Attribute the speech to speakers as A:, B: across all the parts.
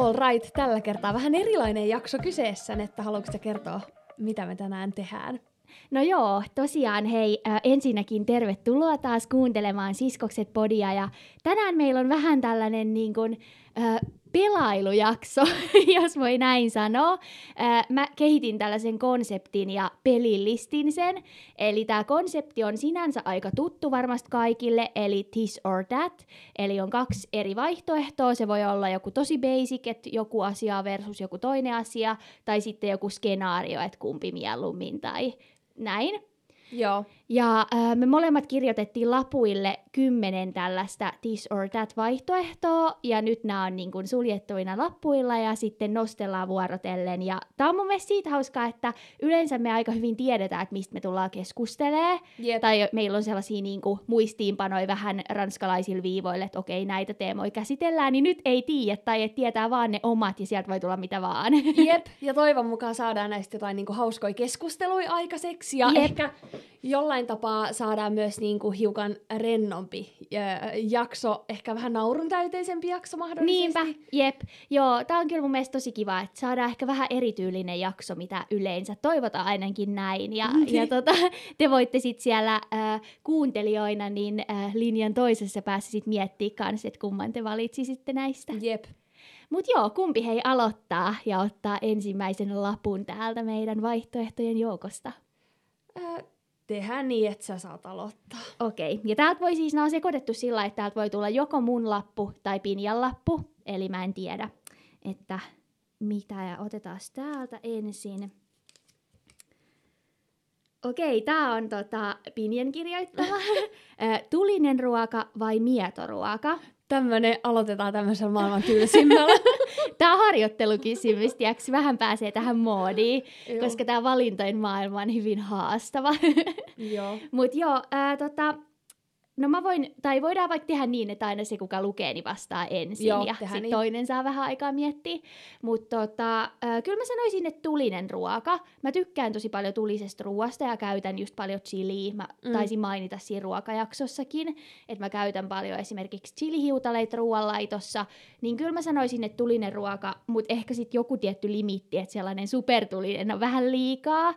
A: All right, tällä kertaa vähän erilainen jakso kyseessä, että haluatko kertoa, mitä me tänään tehdään?
B: No joo, tosiaan hei, äh, ensinnäkin tervetuloa taas kuuntelemaan Siskokset podia ja tänään meillä on vähän tällainen niin kuin, äh, pelailujakso, jos voi näin sanoa. Mä kehitin tällaisen konseptin ja pelillistin sen. Eli tämä konsepti on sinänsä aika tuttu varmasti kaikille, eli this or that. Eli on kaksi eri vaihtoehtoa. Se voi olla joku tosi basic, että joku asia versus joku toinen asia, tai sitten joku skenaario, että kumpi mieluummin tai näin.
A: Joo.
B: Ja äh, me molemmat kirjoitettiin lapuille kymmenen tällaista this or that vaihtoehtoa, ja nyt nämä on niin kuin suljettuina lappuilla ja sitten nostellaan vuorotellen. Ja tämä on mun mielestä siitä hauskaa, että yleensä me aika hyvin tiedetään, että mistä me tullaan keskustelemaan.
A: Jep.
B: Tai meillä on sellaisia niin kuin muistiinpanoja vähän ranskalaisilla viivoille, että okei, näitä teemoja käsitellään, niin nyt ei tiedä, tai että tietää vaan ne omat, ja sieltä voi tulla mitä vaan.
A: Jep, ja toivon mukaan saadaan näistä jotain niin kuin hauskoja keskusteluja aikaiseksi, ja
B: Jep.
A: ehkä jollain tapaa saadaan myös niin kuin hiukan rennompi jakso, ehkä vähän naurun täyteisempi jakso mahdollisesti.
B: Niinpä, jep. Joo, tää on kyllä mun mielestä tosi kiva, että saadaan ehkä vähän erityylinen jakso, mitä yleensä. Toivotaan ainakin näin. Ja,
A: Niin.
B: ja tota, te voitte sitten siellä äh, kuuntelijoina niin äh, linjan toisessa päässä sit miettiä kanssa, että kumman te valitsisitte näistä.
A: Jep.
B: Mut joo, kumpi hei aloittaa ja ottaa ensimmäisen lapun täältä meidän vaihtoehtojen joukosta.
A: Ö, tehdään niin, että sä saat aloittaa.
B: Okei, ja täältä voi siis, nämä on sekoitettu sillä että täältä voi tulla joko mun lappu tai Pinjan lappu, eli mä en tiedä, että mitä, ja otetaan täältä ensin. Okei, tää on tota, Pinjan kirjoittama. Tulinen ruoka vai mietoruoka?
A: Tämmönen, aloitetaan tämmöisellä maailman tylsimmällä.
B: Tää on harjoittelukysymys, tiiäks, vähän pääsee tähän moodiin,
A: Joo.
B: koska tämä valintojen maailma on hyvin haastava.
A: Joo.
B: Mut joo, ää, tota, no mä voin, tai voidaan vaikka tehdä niin, että aina se, kuka lukee, niin vastaa ensin,
A: Joo,
B: ja sitten
A: niin.
B: toinen saa vähän aikaa miettiä. Mutta tota, ää, kyllä mä sanoisin, että tulinen ruoka. Mä tykkään tosi paljon tulisesta ruoasta ja käytän just paljon chiliä. Mä
A: Mm.
B: taisin mainita siinä ruokajaksossakin, että mä käytän paljon esimerkiksi chilihiutaleita ruoanlaitossa. Niin kyllä mä sanoisin, että tulinen ruoka, mutta ehkä sitten joku tietty limitti, että sellainen supertulinen on vähän liikaa.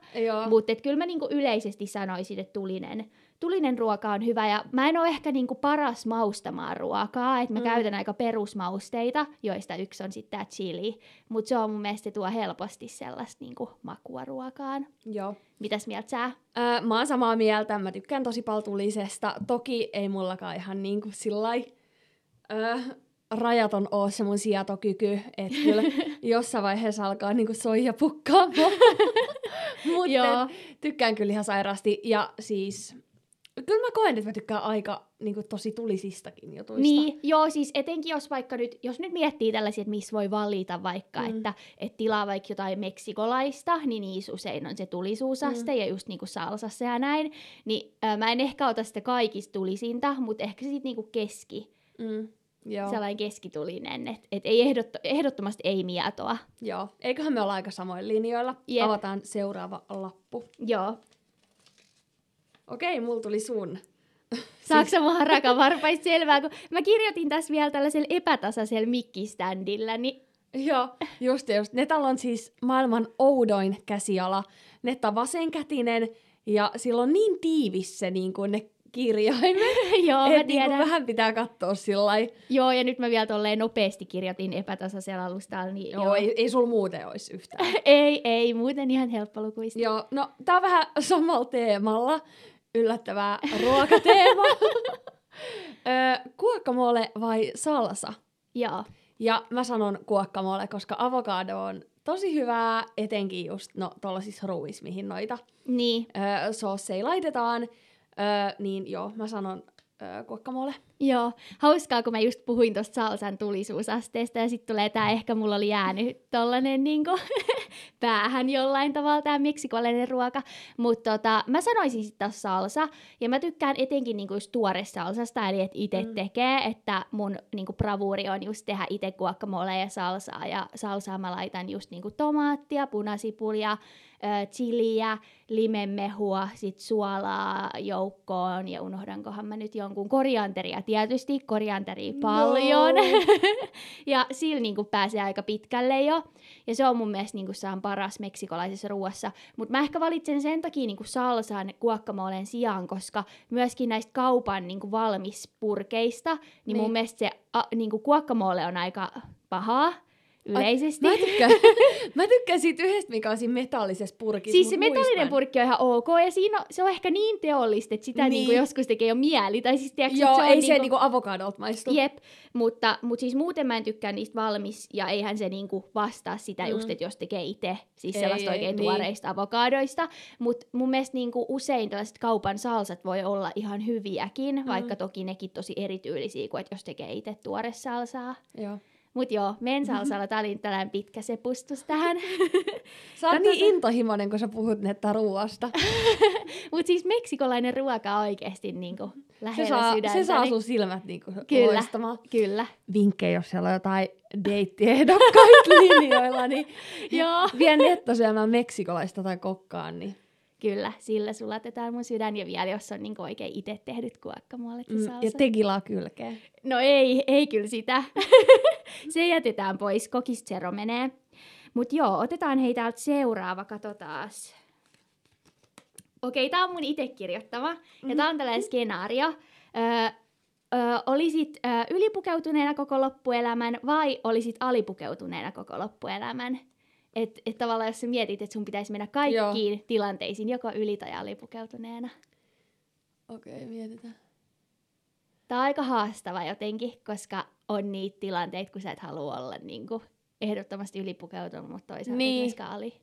B: Mutta kyllä mä niinku yleisesti sanoisin, että tulinen, tulinen ruoka on hyvä. Ja mä en ole ehkä niinku paras maustamaan ruokaa, että mä
A: Mm.
B: käytän aika perusmausteita, joista yksi on sitten tämä chili. Mutta se on mun mielestä tuo helposti sellaista niinku makua ruokaan.
A: Joo.
B: Mitäs mieltä sä?
A: Öö, mä oon samaa mieltä, mä tykkään tosi paljon tulisesta. Toki ei mullakaan ihan niin kuin sillai, öö, rajaton oo se mun sietokyky, että kyllä jossain vaiheessa alkaa niinku soija pukkaamaan. Mutta tykkään kyllä ihan sairaasti. Ja siis, kyllä mä koen, että mä tykkään aika niinku, tosi tulisistakin jutuista.
B: Niin, joo, siis etenkin jos vaikka nyt, jos nyt miettii tällaisia, että missä voi valita vaikka,
A: Mm.
B: että et tilaa vaikka jotain meksikolaista, niin niissä usein on se tulisuusaste
A: Mm.
B: ja just niinku salsassa ja näin, niin äh, mä en ehkä ota sitä kaikista tulisinta, mutta ehkä sit niinku keski,
A: Mm, joo.
B: sellainen keskitulinen, että et ei ehdotto, ehdottomasti ei mietoa.
A: joo. Eiköhän me olla aika samoilla linjoilla.
B: Jep.
A: Avataan seuraava lappu.
B: Joo.
A: Okei, mulla tuli sun.
B: Saatko sä mua rakavarpaista selvää, kun mä kirjoitin tässä vielä tällaisella epätasaisella mikkiständillä, niin
A: Joo, just ja just. Netalla on siis maailman oudoin käsiala. Netta on vasenkätinen ja sillä on niin tiivis se niin kuin ne kirjaimet,
B: joo, mä
A: niin
B: tiedän.
A: kuin vähän pitää katsoa sillä.
B: Joo, ja nyt mä vielä tolleen nopeasti kirjoitin epätasaisella alustalla, niin
A: Joo, joo. Ei, ei sul muuten olisi yhtään.
B: ei, ei, muuten ihan helppolukuista.
A: joo, no tää on vähän samalla teemalla. Yllättävää ruokateema. Öö, Guacamole vai salsa?
B: Joo.
A: Ja mä sanon guacamole, koska avokado on tosi hyvää, etenkin just no, tuollaisissa ruuissa, mihin noita
B: Niin,
A: öö, soosseja laitetaan. Öö, niin joo, mä sanon öö, guacamole.
B: joo. Hauskaa, kun mä just puhuin tuosta salsan tulisuusasteesta, ja sitten tulee tää, ehkä mulla oli jäänyt tollanen niinku päähän jollain tavalla tää meksikolainen ruoka. Mutta tota, mä sanoisin sitten taas salsa, ja mä tykkään etenkin niinku just tuore salsasta, eli että itse
A: Mm.
B: tekee, että mun niinku bravuuri on just tehdä itse guacamole ja salsaa, ja salsaa mä laitan just niinku tomaattia, punasipulia, chiliä, limenmehua, sit suolaa joukkoon, ja unohdankohan mä nyt jonkun korianteria tietysti, korianteria paljon.
A: No.
B: ja sillä niin kuin pääsee aika pitkälle jo. Ja se on mun mielestä niin kuin se on paras meksikolaisessa ruoassa. Mutta mä ehkä valitsen sen takia niin kuin salsaan guacamolen sijaan, koska myöskin näistä kaupan niin kuin valmispurkeista, niin, niin mun mielestä se a, niin kuin guacamole on aika pahaa yleisesti.
A: Mä tykkään, mä tykkään siitä yhdestä, mikä on siinä metallisessa purkissa.
B: Siis se metallinen
A: muistan.
B: purkki on ihan ok, ja siinä on, se on ehkä niin teollista, että sitä niin.
A: Niin.
B: niinku joskus tekee jo mieli. Tai siis, tiedätkö,
A: Joo,
B: se on
A: ei se
B: niinku,
A: niinku avokadolta maistu.
B: Jep, mutta, mutta siis muuten mä en tykkää niistä valmis, ja eihän se niinku vastaa sitä mm. just, että jos tekee itse, siis
A: Ei,
B: sellaista
A: ei,
B: oikein
A: niin.
B: tuoreista avokaadoista. Mutta mun mielestä niinku usein tällaiset kaupan salsat voi olla ihan hyviäkin, mm. vaikka toki nekin tosi erityylisiä kuin, että jos tekee itse tuore salsaa.
A: Joo.
B: Mut joo, mensalsalla, tää oli tällainen pitkä sepustus tähän.
A: Sä oot niin intohimoinen, kun sä puhut netta ruoasta.
B: Mut siis meksikolainen ruoka on oikeesti niinku lähellä
A: Se saa,
B: sydäntä.
A: se saa
B: niin-
A: sun silmät niinku
B: Kyllä.
A: loistamaan.
B: Kyllä.
A: Vinkkejä, jos siellä on jotain deittiehdokkaita linjoilla, niin
B: Joo.
A: vie netto syömään meksikolaista tai kokkaan. Niin.
B: Kyllä, sillä sulatetaan mun sydän ja vielä jos on niinku oikein itse tehdyt guacamolet ja
A: Mm, ja tegilaa kylkeen.
B: No ei, ei kyllä sitä. se jätetään pois, kokistero menee. Mut joo, otetaan hei täältä seuraava, katsotaas. Okei, tää on mun itse kirjoittama. Mm-hmm. Ja tää on tällainen skenaario. Öö, öö, olisit öö, ylipukeutuneena koko loppuelämän vai olisit alipukeutuneena koko loppuelämän? Että et tavallaan jos sä mietit, että sun pitäisi mennä kaikkiin Joo. tilanteisiin joko yli- tai alipukeutuneena.
A: Okei, okay, mietitään.
B: Tämä on aika haastava jotenkin, koska on niitä tilanteita, kun sä et halua olla niin kuin, ehdottomasti ylipukeutunut, mutta toisaalta
A: Niin.
B: myöskään ali.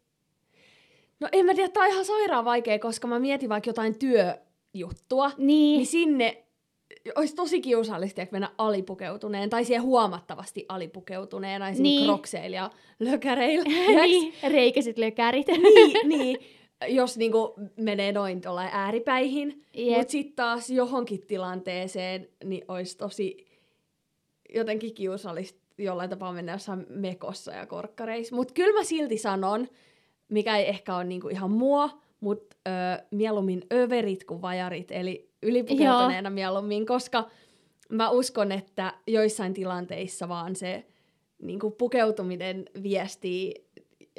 A: No en mä tiedä, tää on ihan sairaan vaikea, koska mä mietin vaikka jotain työjuttua,
B: Niin,
A: niin sinne olisi tosi kiusallista että mennä alipukeutuneen, tai siihen huomattavasti alipukeutuneena, esimerkiksi
B: Niin.
A: krokseilla ja lökäreillä.
B: niin reikäiset lökärit.
A: niin, niin, jos niinku menee noin ääripäihin.
B: Jep.
A: Mutta sitten taas johonkin tilanteeseen, niin olisi tosi jotenkin kiusallista jollain tapaa mennä jossain mekossa ja korkkareissa. Mutta kyllä mä silti sanon, mikä ei ehkä ole niinku ihan mua, mutta mieluummin överit kuin vajarit, eli ylipukeutuneena mieluummin, koska mä uskon, että joissain tilanteissa vaan se niinku pukeutuminen viestii,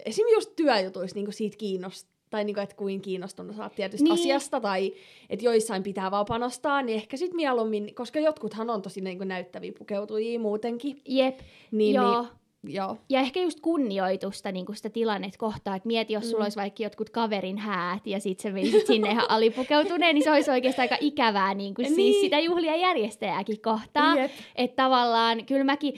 A: esimerkiksi just työjutuissa niinku siitä kiinnostaa, tai niinku, että kuin kiinnostunut oot tietystä
B: Niin.
A: niin. asiasta, tai että joissain pitää vaan panostaa, niin ehkä sit mieluummin, koska jotkuthan on tosi niinku näyttäviä pukeutujia muutenkin.
B: Jep,
A: Niin,
B: joo.
A: Niin, joo.
B: Ja ehkä just kunnioitusta niin sitä tilannetta kohtaa, että mieti, jos sulla
A: Mm.
B: olisi vaikka jotkut kaverin häät ja sit sä menisit sinne ihan alipukeutuneen, niin se olisi oikeastaan aika ikävää niin kuin siis
A: Niin.
B: sitä juhlia järjestäjääkin kohtaa.
A: Jep.
B: Että tavallaan kyllä mäkin,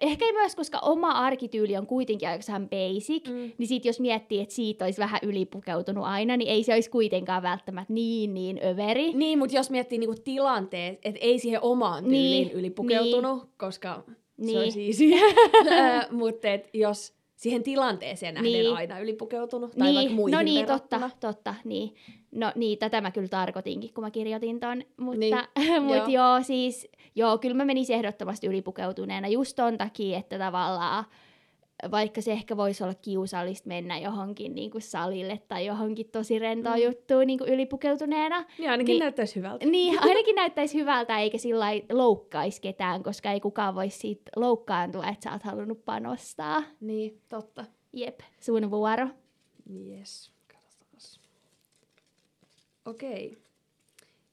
B: ehkä myös koska oma arkityyli on kuitenkin aika basic,
A: Mm.
B: niin sit jos miettii, että siitä olisi vähän ylipukeutunut aina, niin ei se olisi kuitenkaan välttämättä niin niin överi.
A: Niin, mutta jos miettii niinku tilanteet, että ei siihen omaan tyyliin
B: Niin,
A: ylipukeutunut, koska
B: Niin.
A: se olisi easy. mutta jos siihen tilanteeseen nähden
B: Niin.
A: aina ylipukeutunut, tai vaikka muihin
B: no niin,
A: verrattuna.
B: totta, totta, niin. No niin, tätä mä kyllä tarkoitinkin, kun mä kirjoitin ton, mutta
A: Niin,
B: mut
A: joo.
B: joo. siis, joo, kyllä mä menisin ehdottomasti ylipukeutuneena just ton takia, että tavallaan vaikka se ehkä voisi olla kiusallista mennä johonkin niin kuin salille tai johonkin tosi rentoa
A: Mm.
B: juttuun niin kuin ylipukeutuneena,
A: Niin ainakin
B: Niin.
A: näyttäisi hyvältä.
B: niin ainakin näyttäisi hyvältä eikä sillä loukkaisi ketään, koska ei kukaan voisi siitä loukkaantua, että sä oot halunnut panostaa.
A: Niin, totta.
B: Jep, sun vuoro.
A: Yes, katsotaan. Okei.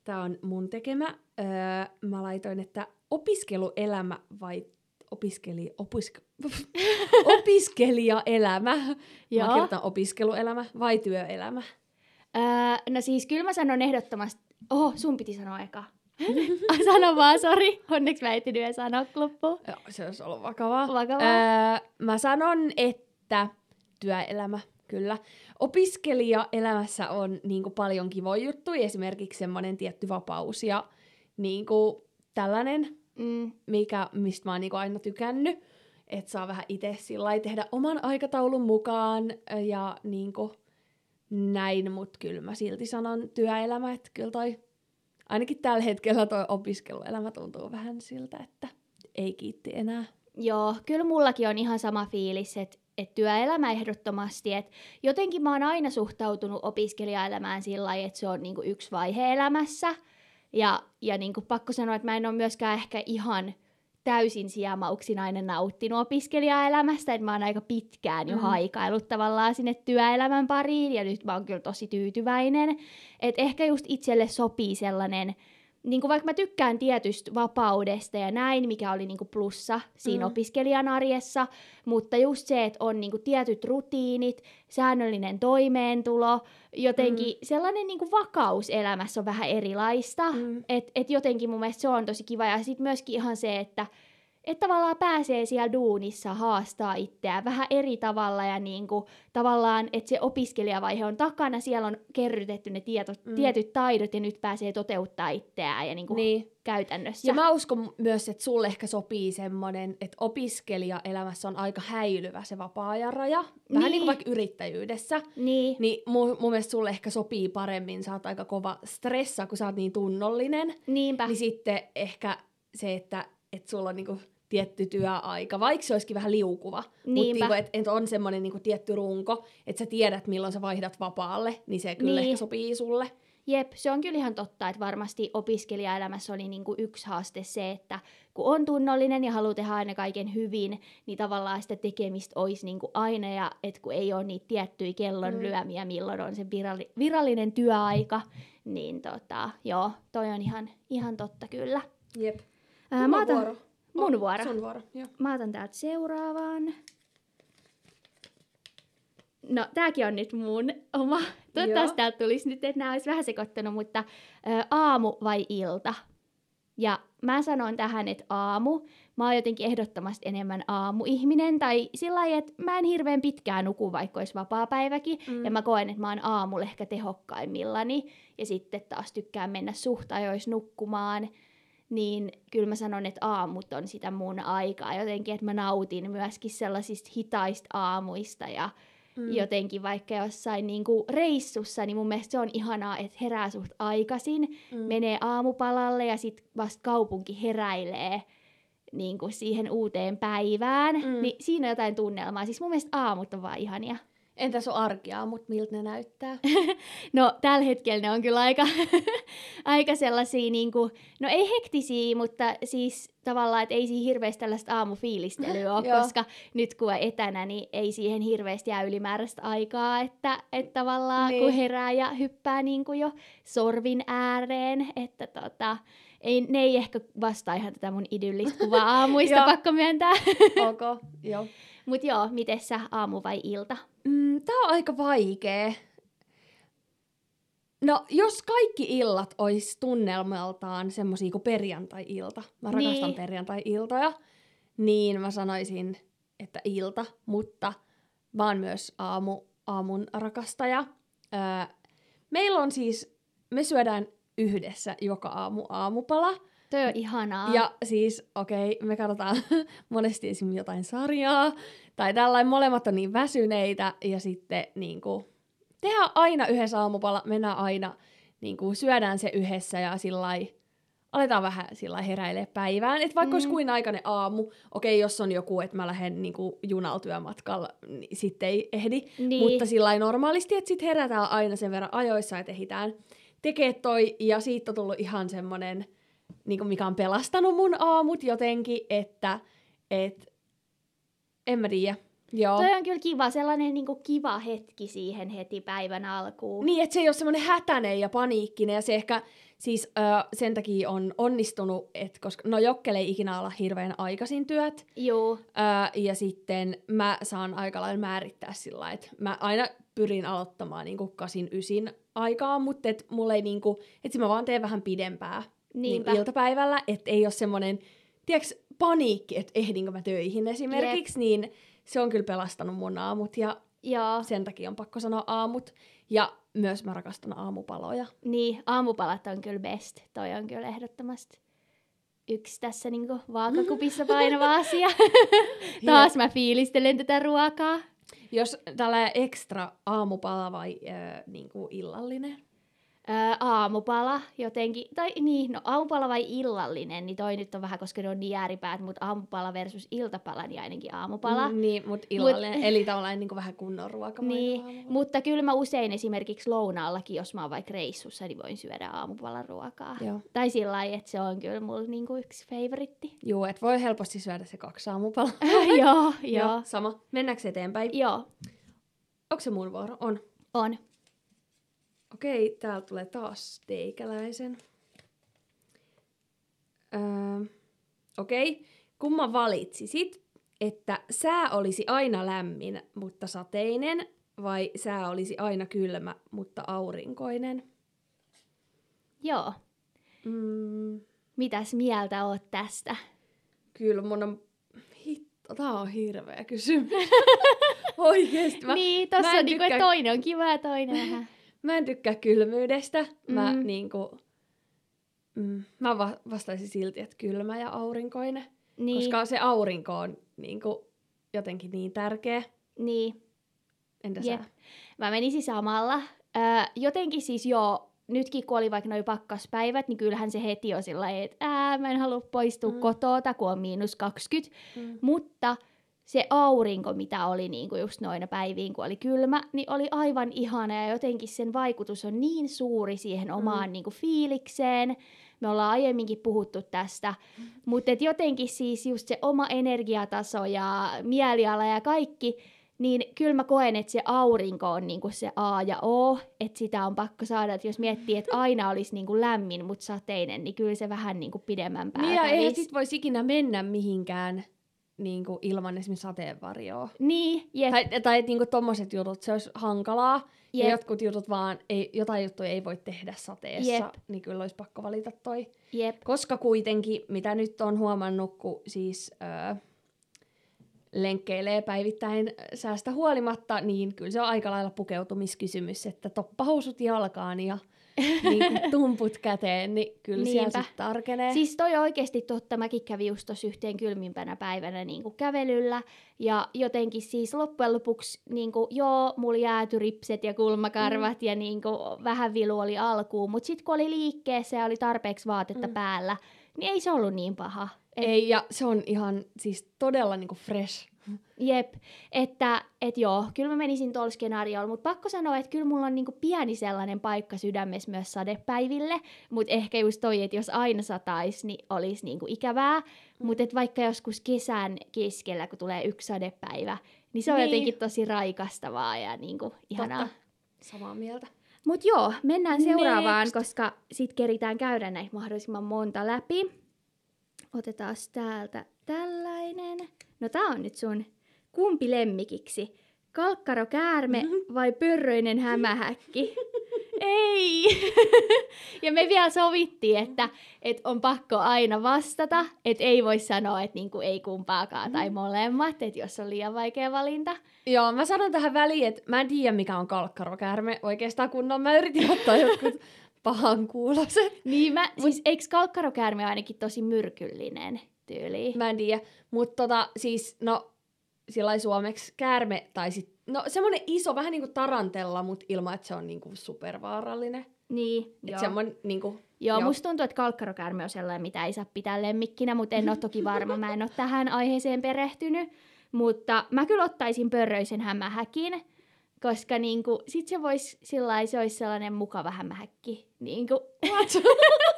A: Tämä on mun tekemä. Öö, mä laitoin, että opiskeluelämä vai opiskeli, opisk, opiskelijaelämä. Mä
B: Joo.
A: kirjoitan opiskeluelämä vai työelämä.
B: Öö, no siis kyllä mä sanon ehdottomasti... Oho, sun piti sanoa eka. Sano vaan, sori. Onneksi mä ehtinyt vielä sanoa loppuun.
A: Joo, se olisi ollut vakavaa.
B: Vakavaa.
A: Öö, mä sanon, että työelämä, kyllä. Opiskelijaelämässä on niin kuin, paljon kivoja juttuja, esimerkiksi semmoinen tietty vapaus ja niin kuin, tällainen,
B: Mm,
A: mikä, mistä mä oon niin kuin, aina tykännyt, että saa vähän itse sillä tehdä oman aikataulun mukaan ja niin kuin, näin, mutta kyllä mä silti sanon työelämä, että kyllä toi, ainakin tällä hetkellä toi opiskeluelämä tuntuu vähän siltä, että ei kiitti enää.
B: joo, kyllä mullakin on ihan sama fiilis, että et työelämä ehdottomasti. Et jotenkin mä oon aina suhtautunut opiskelijaelämään sillä lailla, että se on niinku yksi vaihe elämässä. Ja, ja niin kuin pakko sanoa, että mä en ole myöskään ehkä ihan täysin sijamauksinainen nauttinut opiskelijaelämästä, että mä oon aika pitkään jo mm. haikailut tavallaan sinne työelämän pariin, ja nyt mä oon kyllä tosi tyytyväinen. Että ehkä just itselle sopii sellainen niin kuin vaikka mä tykkään tietystä vapaudesta ja näin, mikä oli niin kuin plussa siinä mm. opiskelijan arjessa, mutta just se, että on niin kuin tietyt rutiinit, säännöllinen toimeentulo, jotenkin mm. sellainen niin kuin vakaus elämässä on vähän erilaista, mm. että et jotenkin mun mielestä se on tosi kiva ja sitten myöskin ihan se, että että tavallaan pääsee siellä duunissa haastaa itseään vähän eri tavalla ja niin kuin, tavallaan, että se opiskelijavaihe on takana, siellä on kerrytetty ne tietot, mm. tietyt taidot ja nyt pääsee toteuttaa itseään ja niin kuin niin. käytännössä.
A: Ja mä uskon myös, että sulle ehkä sopii semmoinen, että opiskelijaelämässä on aika häilyvä se vapaa-ajan raja, vähän niin, niin kuin vaikka yrittäjyydessä. Niin. Niin mun, mun mielestä sulle ehkä sopii paremmin, sä oot aika kova stressa, kun sä oot niin tunnollinen.
B: Niinpä.
A: Niin sitten ehkä se, että, että sulla on niinku tietty työaika, vaikka se olisikin vähän liukuva. Mutta niinku, että et on semmoinen niinku tietty runko, että sä tiedät, milloin sä vaihdat vapaalle, niin se kyllä niin. ehkä sopii sulle.
B: Jep, se on kyllä ihan totta, että varmasti opiskelijaelämässä oli niinku yksi haaste se, että kun on tunnollinen ja haluaa tehdä aina kaiken hyvin, niin tavallaan sitä tekemistä olisi niinku aina, ja että kun ei ole niitä tiettyjä kellon mm. lyömiä, milloin on se viralli- virallinen työaika, niin tota, joo, toi on ihan, ihan totta kyllä.
A: Jep.
B: Ää, mä otan, vuoro. Mun vuoro.
A: Sun vuoro, joo.
B: Mä otan täältä seuraavan. No, tääkin on nyt mun oma. Toivottavasti täältä tulisi nyt, että nämä olisi vähän sekoittanut, mutta ä, aamu vai ilta? Ja mä sanon tähän, että aamu. Mä oon jotenkin ehdottomasti enemmän aamuihminen, tai sillä lailla, että mä en hirveän pitkään nuku, vaikka olisi vapaa-päiväkin, mm. ja mä koen, että mä oon aamulla ehkä tehokkaimmillani, ja sitten taas tykkään mennä suht ajoissa nukkumaan, niin kyllä mä sanon, että aamut on sitä mun aikaa jotenkin, että mä nautin myöskin sellaisista hitaista aamuista ja mm. jotenkin vaikka jossain niin kuin reissussa, niin mun mielestä se on ihanaa, että herää suht aikaisin, mm. menee aamupalalle ja sitten vasta kaupunki heräilee niin kuin siihen uuteen päivään, mm. niin siinä on jotain tunnelmaa. Siis mun mielestä aamut on vaan ihania.
A: Entäs on arkia, mutta miltä ne näyttää?
B: no tällä hetkellä ne on kyllä aika, aika sellaisia, niin kuin, no ei hektisiä, mutta siis tavallaan, että ei siinä hirveästi tällaista aamufiilistelyä ole, koska nyt kun on etänä, niin ei siihen hirveästi jää ylimääräistä aikaa, että, että tavallaan niin. kun herää ja hyppää niin kuin jo sorvin ääreen, että tota, ei, ne ei ehkä vastaa ihan tätä mun idyllistä kuvaa aamuista, pakko myöntää.
A: ok, joo.
B: Mut joo, miten sä aamu vai ilta?
A: Mm, tää on aika vaikee. No, jos kaikki illat olisi tunnelmaltaan semmosia kuin perjantai-ilta, mä rakastan niin. perjantai-iltoja, niin mä sanoisin, että ilta, mutta mä oon myös aamu, aamun rakastaja. Öö, meillä on siis, me syödään yhdessä joka aamu aamupala.
B: Toi on ihanaa.
A: Ja siis, okei, okay, me katsotaan monesti esimerkiksi jotain sarjaa, tai tällainen molemmat on niin väsyneitä, ja sitten niin kuin, tehdään aina yhdessä aamupala, mennään aina, niin kuin, syödään se yhdessä, ja sillä aletaan vähän sillä heräilee päivään. Että vaikka mm. olisi kuin aikainen aamu, okei, jos on joku, että mä lähden niinku junalla työmatkalla, niin sitten ei ehdi. Niin. Mutta sillä normaalisti, että sitten herätään aina sen verran ajoissa, että ehditään tekee toi, ja siitä on tullut ihan semmoinen niin kuin mikä on pelastanut mun aamut jotenkin, että et, en mä tiedä. Joo.
B: Toi on kyllä kiva, sellainen niin kuin kiva hetki siihen heti päivän alkuun.
A: Niin, että se ei ole semmoinen hätäinen ja paniikkinen, ja se ehkä siis ö, sen takia on onnistunut, että koska no Jokkele ei ikinä olla hirveän aikaisin työt.
B: Joo.
A: Ö, ja sitten mä saan aika lailla määrittää sillä että mä aina pyrin aloittamaan niin kuin kasin ysin aikaa, mutta et mulla ei niin kuin, että mä vaan teen vähän pidempää niin iltapäivällä, että ei ole semmoinen, tiedätkö, paniikki, että ehdinkö mä töihin esimerkiksi, Jep. niin se on kyllä pelastanut mun aamut ja Joo. sen takia on pakko sanoa aamut. Ja myös mä rakastan aamupaloja.
B: Niin, aamupalat on kyllä best. Toi on kyllä ehdottomasti yksi tässä niinku vaakakupissa painava asia. Taas mä fiilistelen tätä ruokaa.
A: Jos tällä ekstra aamupala vai äh, niinku illallinen?
B: Öö, aamupala jotenkin, tai niin, no aamupala vai illallinen, niin toi nyt on vähän, koska ne on niin ääripäät, mutta aamupala versus iltapala, niin ainakin aamupala.
A: Mm, niin, mutta illallinen, mut, eli tavallaan niin kuin vähän kunnon ruoka.
B: Niin, mutta kyllä mä usein esimerkiksi lounaallakin, jos mä oon vaikka reissussa, niin voin syödä aamupalan ruokaa.
A: Joo.
B: Tai sillä lailla, että se on kyllä mulla niinku yksi favoritti.
A: Joo, että voi helposti syödä se kaksi aamupalaa.
B: joo, joo.
A: Sama. Mennäänkö eteenpäin?
B: Joo.
A: Onko se mun vuoro? On.
B: On.
A: Okei, täältä tulee taas teikäläisen. Öö, okei, kumma valitsisit, että sää olisi aina lämmin, mutta sateinen, vai sää olisi aina kylmä, mutta aurinkoinen?
B: Joo.
A: Mm,
B: Mitäs mieltä oot tästä?
A: kyllä mun on... Hitto, tää on hirveä kysymys. Oikeesti. Mä,
B: niin,
A: mä
B: tossa
A: en
B: on niinku,
A: tykkää-
B: toinen on kiva ja toinen vähän.
A: Mä en tykkää kylmyydestä. Mä
B: Mm.
A: niinku... Mm, mä va- vastaisin silti, että kylmä ja aurinkoinen.
B: Niin,
A: Koska se aurinko on niinku jotenkin niin tärkeä.
B: niin.
A: Entä
B: Jep.
A: sä?
B: Mä menisin samalla. Öö, jotenkin siis joo, nytkin kun oli vaikka noi pakkaspäivät, niin kyllähän se heti on sillä että ää, mä en halua poistua
A: Mm.
B: kotoota, kun on miinus 20.
A: Mm.
B: Mutta se aurinko, mitä oli niinku just noina päiviin, kun oli kylmä, niin oli aivan ihana ja jotenkin sen vaikutus on niin suuri siihen omaan mm. niinku fiilikseen. Me ollaan aiemminkin puhuttu tästä, mutta jotenkin siis just se oma energiataso ja mieliala ja kaikki, niin kyllä mä koen, että se aurinko on niinku se A ja O, että sitä on pakko saada. Et jos miettii, että aina olisi niinku lämmin, mutta sateinen, niin kyllä se vähän niinku pidemmän päällä
A: Niin ja
B: kävis.
A: sit voisi ikinä mennä mihinkään niinku ilman esimerkiksi sateenvarjoa.
B: Niin, jep,
A: Tai, tai niinku tommoset jutut, se olisi hankalaa. Ja
B: Jep.
A: jotkut jutut vaan, ei, jotain juttuja ei voi tehdä sateessa,
B: Jep.
A: niin kyllä olisi pakko valita toi.
B: jep.
A: Koska kuitenkin, mitä nyt on huomannut, kun siis öö, lenkkeilee päivittäin säästä huolimatta, niin kyllä se on aika lailla pukeutumiskysymys, että toppahousut jalkaan ja niin kuin tumput käteen, niin kyllä Niinpä. siellä tarkenee.
B: Siis toi oikeasti totta. Mäkin kävin just tossa yhteen kylmimpänä päivänä niin kuin kävelyllä. Ja jotenkin siis loppujen lopuksi, niin kuin, joo, mulla jääty ripset ja kulmakarvat mm. ja niin kuin, vähän vilu oli alkuun. Mutta sitten kun oli liikkeessä ja oli tarpeeksi vaatetta
A: mm.
B: päällä, niin ei se ollut niin paha.
A: Ei, ja se on ihan siis todella niinku fresh.
B: Jep, että et joo, kyllä mä menisin tuolla skenaariolla, mutta pakko sanoa, että kyllä mulla on niinku pieni sellainen paikka sydämessä myös sadepäiville, mutta ehkä just toi, että jos aina sataisi, niin olisi niinku ikävää, mm. mutta vaikka joskus kesän keskellä, kun tulee yksi sadepäivä, niin se on
A: Niin.
B: jotenkin tosi raikastavaa ja niinku ihanaa.
A: Totta. Samaa mieltä.
B: Mutta joo, mennään seuraavaan,
A: Next.
B: koska sit keritään käydä näitä mahdollisimman monta läpi. Otetaan täältä tällainen. No tää on nyt sun kumpi lemmikiksi? Kalkkaro käärme vai pörröinen hämähäkki? Ei! ja me vielä sovittiin, että, että on pakko aina vastata, että ei voi sanoa, että niinku ei kumpaakaan tai molemmat, että jos on liian vaikea valinta.
A: Joo, mä sanon tähän väliin, että mä en tiedä mikä on kalkkarokäärme oikeastaan kunnon. Mä yritin ottaa jotkut pahan kuuloset.
B: Niin mä, siis eikö kalkkarokäärme ainakin tosi myrkyllinen tyyli?
A: Mä en tiedä. Mutta tota, siis, no, sillä suomeksi käärme, tai sit, no semmonen iso, vähän niinku tarantella, mutta ilman, että se on niinku supervaarallinen.
B: Niin,
A: Et
B: joo.
A: semmonen niinku,
B: Joo,
A: joo.
B: musta tuntuu, että kalkkarokäärme on sellainen, mitä ei saa pitää lemmikkinä, mutta en ole toki varma, mä en ole tähän aiheeseen perehtynyt. Mutta mä kyllä ottaisin pörröisen hämähäkin, koska niinku, sit se vois sillä lailla, se olisi sellainen mukava hämähäkki. Niinku,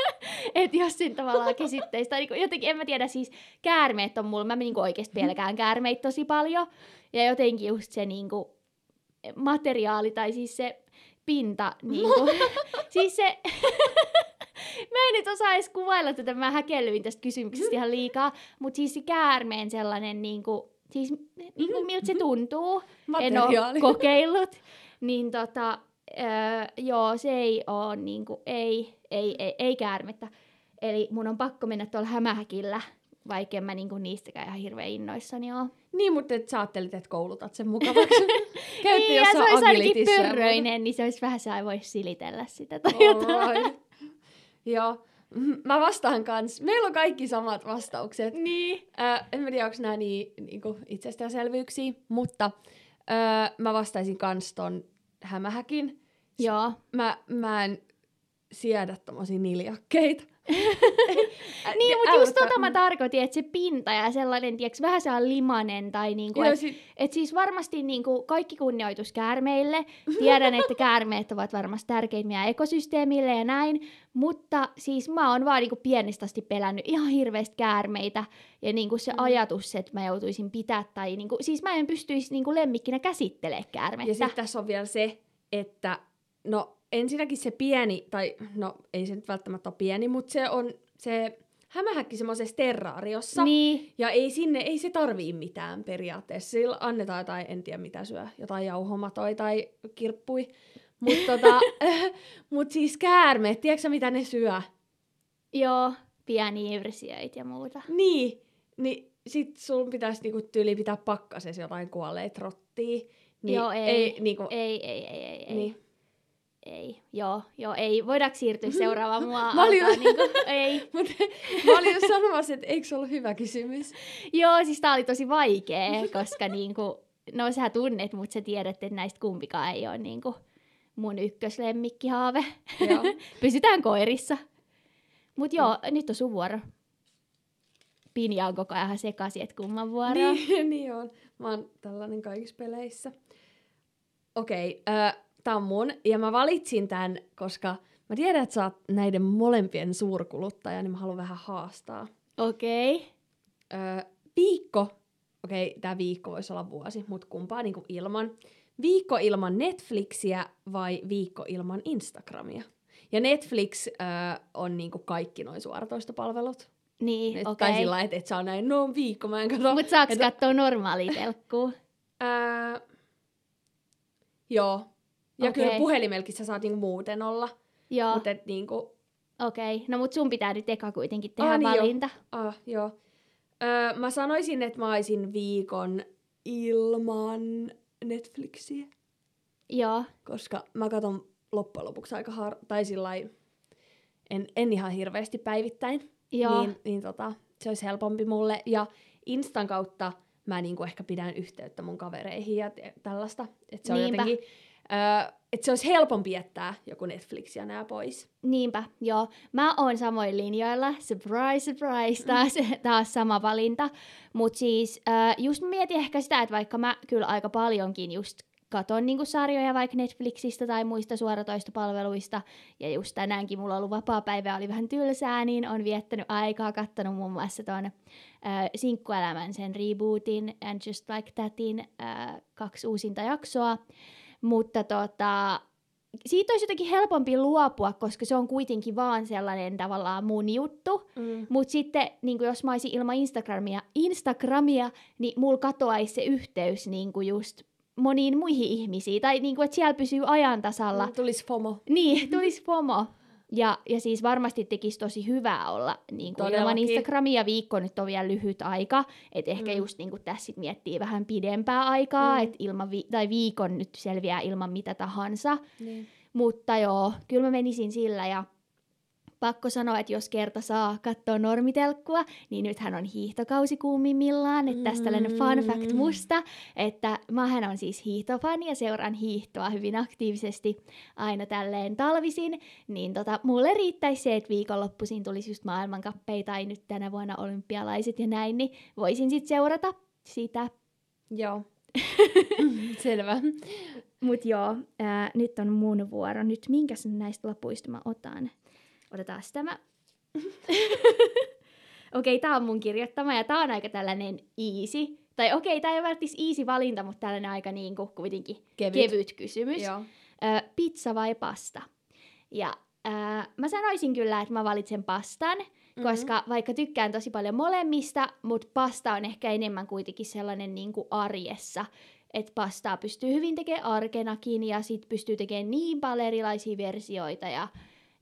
B: että jos sen tavallaan käsitteistä, tai niinku, jotenkin en mä tiedä, siis käärmeet on mulla, mä niinku oikeasti pelkään käärmeitä tosi paljon. Ja jotenkin just se niinku, materiaali tai siis se pinta, niinku, siis se, mä en nyt osaa edes kuvailla tätä, mä häkellyin tästä kysymyksestä ihan liikaa, mutta siis se käärmeen sellainen, niinku, siis niinku, miltä se tuntuu, en ole kokeillut, niin tota, öö, joo, se ei ole niinku, ei, ei, ei, ei käärmettä. Eli mun on pakko mennä tuolla hämähäkillä, vaikka en mä niinku niistäkään ihan hirveän innoissani oo.
A: Niin, mutta et sä ajattelit, että koulutat sen mukavaksi. Käytte
B: niin, ja se olisi ainakin pörröinen, niin se olisi vähän sä voisi silitellä sitä tai jotain.
A: Joo. Mä vastaan kans. Meillä on kaikki samat vastaukset.
B: Niin.
A: Äh, en mä tiedä, onko nämä niin, niinku itsestäänselvyyksiä, mutta äh, mä vastaisin kans ton hämähäkin.
B: Joo.
A: Mä, mä en siedä tommosia niljakkeita.
B: Niin, mutta just tota mä tarkoitin, että se pinta ja sellainen, tiiäks, vähän se on limanen tai niinku,
A: Joo,
B: et,
A: si-
B: et siis varmasti niinku kaikki kunnioitus käärmeille. Tiedän, että käärmeet ovat varmasti tärkeitä meidän ekosysteemille ja näin, mutta siis mä oon vaan niinku pienestä asti pelännyt ihan hirveästi käärmeitä ja niinku se
A: Mm.
B: ajatus, että mä joutuisin pitää tai niinku, siis mä en pystyisi niinku lemmikkinä käsittelemään käärmettä.
A: Ja sitten tässä on vielä se, että no ensinnäkin se pieni, tai no ei se nyt välttämättä ole pieni, mutta se on se hämähäkki semmoisessa terraariossa.
B: Niin,
A: Ja ei sinne, ei se tarvii mitään periaatteessa. Sillä annetaan jotain, en tiedä mitä syö, jotain jauhomatoi tai kirppui. Mutta tota, mut siis käärmeet, tiedätkö mitä ne syö?
B: joo, pieniä yrsiöitä ja muuta.
A: Niin, niin sit sun pitäisi niinku tyyli pitää pakkasessa jotain kuolleita rottia. Niin
B: Joo, ei.
A: ei niinku,
B: Ei, ei, ei, ei, ei.
A: Niin.
B: Ei, joo, joo, ei. Voidaanko siirtyä seuraavaan mua?
A: Mä olin-
B: alkaa niinku, ei.
A: Mut mä olin just sanomassa, että eikö se ollut hyvä kysymys?
B: Joo, siis tää oli tosi vaikea, koska niinku, no sä tunnet, mutta sä tiedät, että näistä kumpikaan ei ole niinku mun ykköslemmikkihaave.
A: Joo.
B: Pysytään koirissa. Mut joo, nyt on sun vuoro. Pinja on koko ajan sekaisin, että kumman vuoro.
A: niin, niin on. Mä oon tällainen kaikissa peleissä. Okei, okay, tää on mun. Ja mä valitsin tän, koska mä tiedän, että sä oot näiden molempien suurkuluttaja, niin mä haluan vähän haastaa.
B: Okei. Okay.
A: Öö, viikko, okei, okay, tää viikko voisi olla vuosi, mutta kumpaa niinku ilman. Viikko ilman Netflixiä vai viikko ilman Instagramia? Ja Netflix öö, on niinku kaikki noin suoratoistopalvelut.
B: Niin, okei.
A: Tai sillä että et on näin, no on viikko, mä en katso.
B: Mut saaks
A: Et-
B: katsoa normaalia telkkuu?
A: Ää, joo. Ja
B: Okei.
A: kyllä puhelimelkin sä saat niinku muuten olla.
B: Joo,
A: et niinku,
B: okei. Okay. No mut sun pitää nyt eka kuitenkin tehdä
A: Ah, niin
B: valinta.
A: ah, joo. Öö, mä sanoisin, että mä olisin viikon ilman Netflixiä.
B: Joo.
A: Koska mä katson loppujen lopuksi aika har... Tai sillä en, en ihan hirveästi päivittäin.
B: Joo.
A: Niin, niin tota, se olisi helpompi mulle. Ja Instan kautta mä niinku ehkä pidän yhteyttä mun kavereihin ja te- tällaista. Että se on
B: Niinpä.
A: jotenkin... Öö, että se olisi helpompi jättää joku Netflix ja nää pois.
B: Niinpä, joo. Mä oon samoin linjoilla. Surprise, surprise. Taas, taas sama valinta. Mut siis äh, just mietin ehkä sitä, että vaikka mä kyllä aika paljonkin just katon niinku sarjoja vaikka Netflixistä tai muista suoratoistopalveluista, ja just tänäänkin mulla on ollut vapaa päivä oli vähän tylsää, niin on viettänyt aikaa, kattonut muun muassa ton äh, Sinkkuelämän sen rebootin And Just Like Thatin äh, kaksi uusinta jaksoa. Mutta tota, siitä olisi jotenkin helpompi luopua, koska se on kuitenkin vaan sellainen tavallaan mun juttu.
A: Mm.
B: Mutta sitten niin jos mä olisin ilman Instagramia, Instagramia, niin mulla katoaisi se yhteys niin just moniin muihin ihmisiin. Tai niin kuin, että siellä pysyy ajan tasalla.
A: Tulisi FOMO.
B: Niin, tulisi FOMO. Ja, ja siis varmasti tekisi tosi hyvää olla niin kuin ilman. Instagramia. Viikko nyt on vielä lyhyt aika. Että ehkä
A: Mm.
B: just niin kuin tässä sit miettii vähän pidempää aikaa.
A: Mm.
B: Mm. Että ilman vi- tai viikon nyt selviää ilman mitä tahansa.
A: Niin.
B: Mutta joo, kyllä mä menisin sillä ja pakko sanoa, että jos kerta saa katsoa normitelkkua, niin nythän on hiihtokausi kuumimmillaan. Että tästä tällainen fun fact
A: Mm.
B: musta, että mähän on siis hiihtofani ja seuraan hiihtoa hyvin aktiivisesti aina tälleen talvisin. Niin tota, mulle riittäisi se, että viikonloppuisin tulisi just maailmankappeja tai nyt tänä vuonna olympialaiset ja näin, niin voisin sitten seurata sitä.
A: Joo. Selvä.
B: Mut joo, ää, nyt on mun vuoro. Nyt minkäs näistä lapuista mä otan? Otetaan tämä. okei, okay, tää on mun kirjoittama ja tää on aika tällainen easy. Tai okei, okay, tää ei ole välttämättä easy valinta, mutta tällainen aika niinku kuitenkin
A: Kevyt.
B: kevyt, kysymys.
A: Joo.
B: Ö, pizza vai pasta? Ja ää, mä sanoisin kyllä, että mä valitsen pastan,
A: Mhm.
B: koska vaikka tykkään tosi paljon molemmista, mutta pasta on ehkä enemmän kuitenkin sellainen niin kuin arjessa. Että pastaa pystyy hyvin tekemään arkenakin ja sit pystyy tekemään niin paljon erilaisia versioita ja,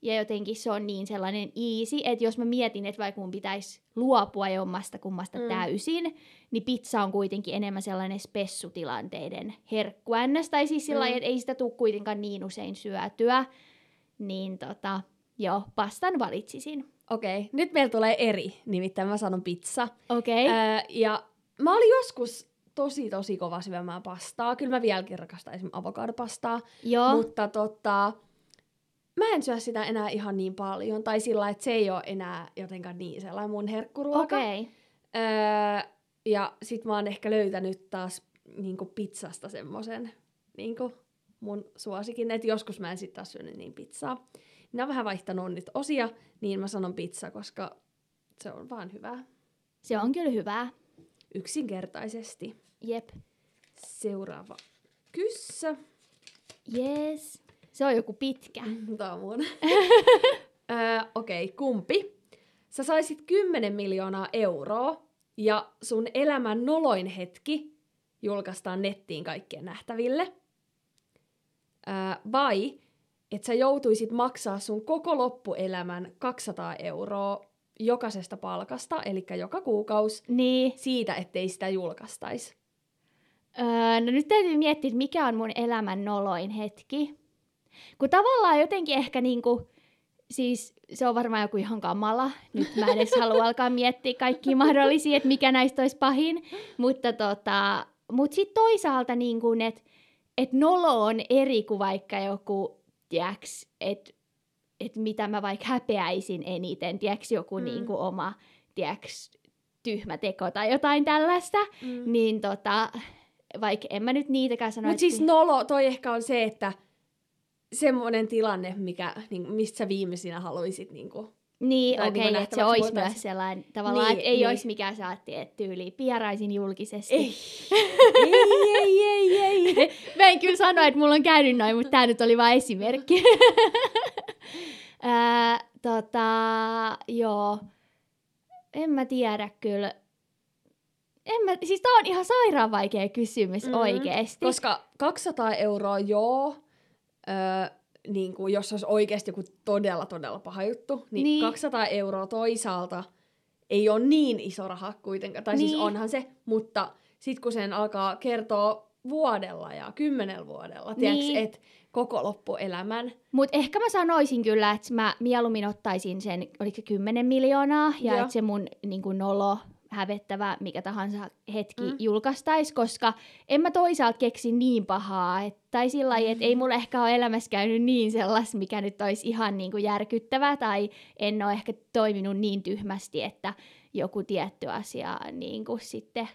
B: ja jotenkin se on niin sellainen easy, että jos mä mietin, että vaikka mun pitäisi luopua jommasta kummasta
A: Mm.
B: täysin, niin pizza on kuitenkin enemmän sellainen spessutilanteiden herkku ns. Tai siis sillä
A: Mm.
B: että ei sitä tule kuitenkaan niin usein syötyä. Niin tota, joo, pastan valitsisin.
A: Okei, okay. nyt meillä tulee eri, nimittäin mä sanon pizza.
B: Okei. Okay.
A: Ää, ja mä olin joskus tosi tosi kova syömään pastaa. Kyllä mä vieläkin rakastan esimerkiksi avokadopastaa.
B: joo.
A: Mutta tota, mä en syö sitä enää ihan niin paljon. Tai sillä että se ei ole enää jotenkaan niin sellainen mun herkkuruoka.
B: Okei. Okay.
A: Öö, ja sit mä oon ehkä löytänyt taas niinku pizzasta semmosen niinku mun suosikin, että joskus mä en sit taas syönyt niin pizzaa. Minä oon vähän vaihtanut nyt osia, niin mä sanon pizza, koska se on vaan hyvää.
B: Se on kyllä hyvää.
A: Yksinkertaisesti.
B: Jep.
A: Seuraava kyssä.
B: Yes. Se on joku pitkä.
A: Tää on mun. öö, Okei, okay, kumpi? Sä saisit 10 miljoonaa euroa ja sun elämän noloin hetki julkaistaan nettiin kaikkien nähtäville. Öö, vai että sä joutuisit maksaa sun koko loppuelämän 200 euroa jokaisesta palkasta, eli joka kuukausi,
B: Niin.
A: siitä, ettei sitä julkaistaisi.
B: Öö, no nyt täytyy miettiä, mikä on mun elämän noloin hetki. Kun tavallaan jotenkin ehkä niinku, siis se on varmaan joku ihan kamala. Nyt mä en edes halua alkaa miettiä kaikki mahdollisia, että mikä näistä olisi pahin. Mutta tota, mut sitten toisaalta niinku, että et nolo on eri kuin vaikka joku, tiiäks, että et mitä mä vaikka häpeäisin eniten, tiiäks, joku
A: Mm.
B: niinku oma, tiiäks, tyhmä teko tai jotain tällaista.
A: Mm.
B: Niin tota, vaikka en mä nyt niitäkään sano,
A: Mutta siis nolo, toi ehkä on se, että semmoinen tilanne, mikä, niin, mistä sä viimeisinä haluaisit niin kuin,
B: Niin,
A: tai
B: okei, okay, että se olisi myös sellainen tavallaan,
A: Niin,
B: että ei
A: niin.
B: olisi mikään saatti, että tyyli pieraisin julkisesti.
A: ei, ei, ei, ei, ei.
B: Mä en kyllä sano, että mulla on käynyt noin, mutta tämä nyt oli vain esimerkki. Ää, tota, joo. En mä tiedä kyllä. En mä, siis tää on ihan sairaan vaikea kysymys
A: Mm,
B: mm, oikeesti.
A: Koska 200 euroa joo, öö, niin kuin jos olisi oikeasti joku todella, todella paha juttu, niin, niin.
B: Niin.
A: 200 euroa toisaalta ei ole niin iso raha kuitenkaan. Tai niin. siis
B: Niin.
A: onhan se, mutta sitten kun sen alkaa kertoa vuodella ja kymmenellä vuodella, niin. Että koko loppuelämän,
B: Mutta ehkä mä sanoisin kyllä, että mä mieluummin ottaisin sen, oliko se 10 miljoonaa, ja että se mun niin kuin nolo, hävettävä, mikä tahansa hetki
A: Mm.
B: mm. julkaistaisi, koska en mä toisaalta keksi niin pahaa, et, tai sillä lailla, että ei mulla ehkä ole elämässä käynyt niin sellaista, mikä nyt olisi ihan niin kuin järkyttävä, tai en ole ehkä toiminut niin tyhmästi, että joku tietty asia niin kuin sitten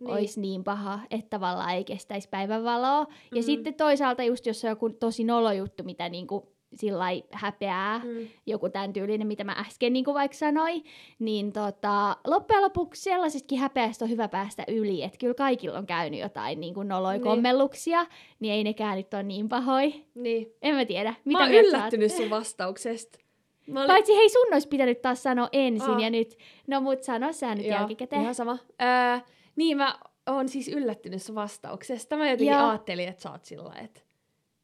B: niin. olisi niin paha, että tavallaan ei kestäisi päivänvaloa. Mm. Ja sitten toisaalta just jos on joku tosi nolo juttu, mitä niinku sillä häpeää, mm. Joku tämän tyylinen, mitä mä äsken niinku vaikka sanoin, niin tota, loppujen lopuksi sellaisestakin häpeästä on hyvä päästä yli, että kyllä kaikilla on käynyt jotain niinku
A: Niin.
B: niin. kommelluksia, niin ei nekään nyt ole niin pahoja.
A: Niin.
B: En mä tiedä. Mitä
A: Mä oon yllättynyt sun vastauksesta. Mä olin-
B: Paitsi hei, sun olisi pitänyt taas sanoa ensin
A: Aa.
B: ja nyt, no mut sano sä nyt
A: Joo,
B: jälkikäteen.
A: Ihan sama. Öö, niin mä oon siis yllättynyt sun vastauksesta. Mä jotenkin
B: Joo.
A: ajattelin, että sä oot sillä että